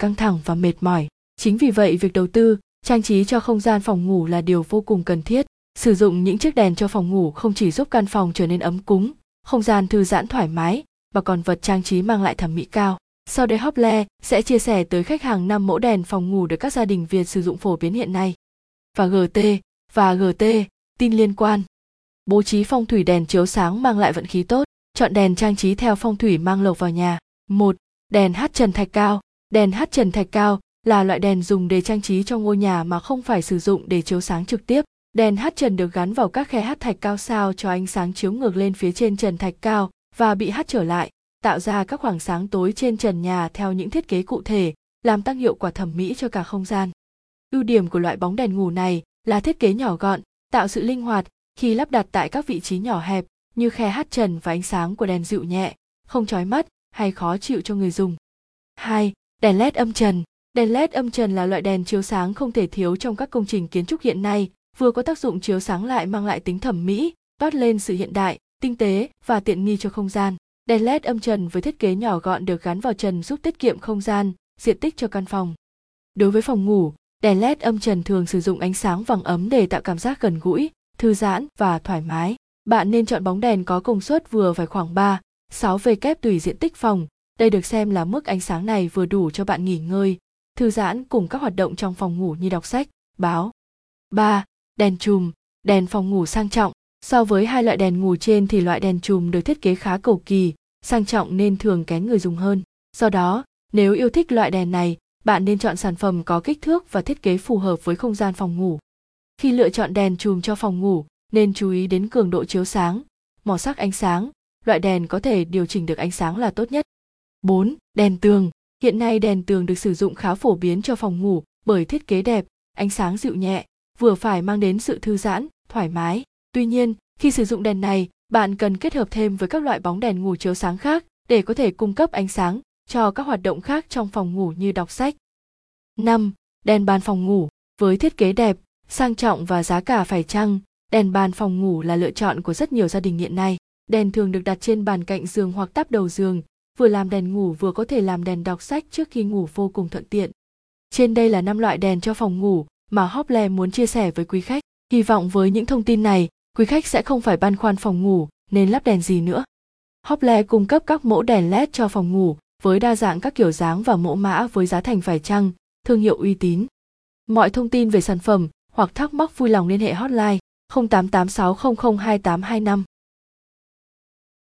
căng thẳng và mệt mỏi chính vì vậy việc đầu tư trang trí cho không gian phòng ngủ là điều vô cùng cần thiết sử dụng những chiếc đèn cho phòng ngủ không chỉ giúp căn phòng trở nên ấm cúng không gian thư giãn thoải mái mà còn vật trang trí mang lại thẩm mỹ cao sau đây Hople sẽ chia sẻ tới khách hàng 5 mẫu đèn phòng ngủ được các gia đình Việt sử dụng phổ biến hiện nay. Và GT và GT, tin liên quan. Bố trí phong thủy đèn chiếu sáng mang lại vận khí tốt, chọn đèn trang trí theo phong thủy mang lộc vào nhà. 1. Đèn hát trần thạch cao. Đèn hát trần thạch cao là loại đèn dùng để trang trí trong ngôi nhà mà không phải sử dụng để chiếu sáng trực tiếp. Đèn hát trần được gắn vào các khe hát thạch cao sao cho ánh sáng chiếu ngược lên phía trên trần thạch cao và bị hát trở lại, tạo ra các khoảng sáng tối trên trần nhà theo những thiết kế cụ thể, làm tăng hiệu quả thẩm mỹ cho cả không gian. Ưu điểm của loại bóng đèn ngủ này là thiết kế nhỏ gọn, tạo sự linh hoạt khi lắp đặt tại các vị trí nhỏ hẹp như khe hát trần và ánh sáng của đèn dịu nhẹ, không chói mắt hay khó chịu cho người dùng. 2. Đèn LED âm trần. Đèn LED âm trần là loại đèn chiếu sáng không thể thiếu trong các công trình kiến trúc hiện nay, vừa có tác dụng chiếu sáng lại mang lại tính thẩm mỹ, toát lên sự hiện đại, tinh tế và tiện nghi cho không gian. Đèn LED âm trần với thiết kế nhỏ gọn được gắn vào trần giúp tiết kiệm không gian, diện tích cho căn phòng. Đối với phòng ngủ, đèn LED âm trần thường sử dụng ánh sáng vàng ấm để tạo cảm giác gần gũi, thư giãn và thoải mái. Bạn nên chọn bóng đèn có công suất vừa phải khoảng 3, 6 V kép tùy diện tích phòng. Đây được xem là mức ánh sáng này vừa đủ cho bạn nghỉ ngơi, thư giãn cùng các hoạt động trong phòng ngủ như đọc sách, báo. 3. Đèn chùm, đèn phòng ngủ sang trọng. So với hai loại đèn ngủ trên thì loại đèn chùm được thiết kế khá cầu kỳ, sang trọng nên thường kén người dùng hơn. Do đó, nếu yêu thích loại đèn này, bạn nên chọn sản phẩm có kích thước và thiết kế phù hợp với không gian phòng ngủ. Khi lựa chọn đèn chùm cho phòng ngủ, nên chú ý đến cường độ chiếu sáng, màu sắc ánh sáng, loại đèn có thể điều chỉnh được ánh sáng là tốt nhất. 4. Đèn tường. Hiện nay đèn tường được sử dụng khá phổ biến cho phòng ngủ bởi thiết kế đẹp, ánh sáng dịu nhẹ, vừa phải mang đến sự thư giãn, thoải mái. Tuy nhiên, khi sử dụng đèn này, bạn cần kết hợp thêm với các loại bóng đèn ngủ chiếu sáng khác để có thể cung cấp ánh sáng cho các hoạt động khác trong phòng ngủ như đọc sách. 5. Đèn bàn phòng ngủ với thiết kế đẹp, sang trọng và giá cả phải chăng, đèn bàn phòng ngủ là lựa chọn của rất nhiều gia đình hiện nay. Đèn thường được đặt trên bàn cạnh giường hoặc tắp đầu giường, vừa làm đèn ngủ vừa có thể làm đèn đọc sách trước khi ngủ vô cùng thuận tiện. Trên đây là năm loại đèn cho phòng ngủ mà Hople muốn chia sẻ với quý khách. Hy vọng với những thông tin này, quý khách sẽ không phải băn khoăn phòng ngủ nên lắp đèn gì nữa. Hople cung cấp các mẫu đèn LED cho phòng ngủ với đa dạng các kiểu dáng và mẫu mã với giá thành phải chăng, thương hiệu uy tín. Mọi thông tin về sản phẩm hoặc thắc mắc vui lòng liên hệ hotline 0886002825.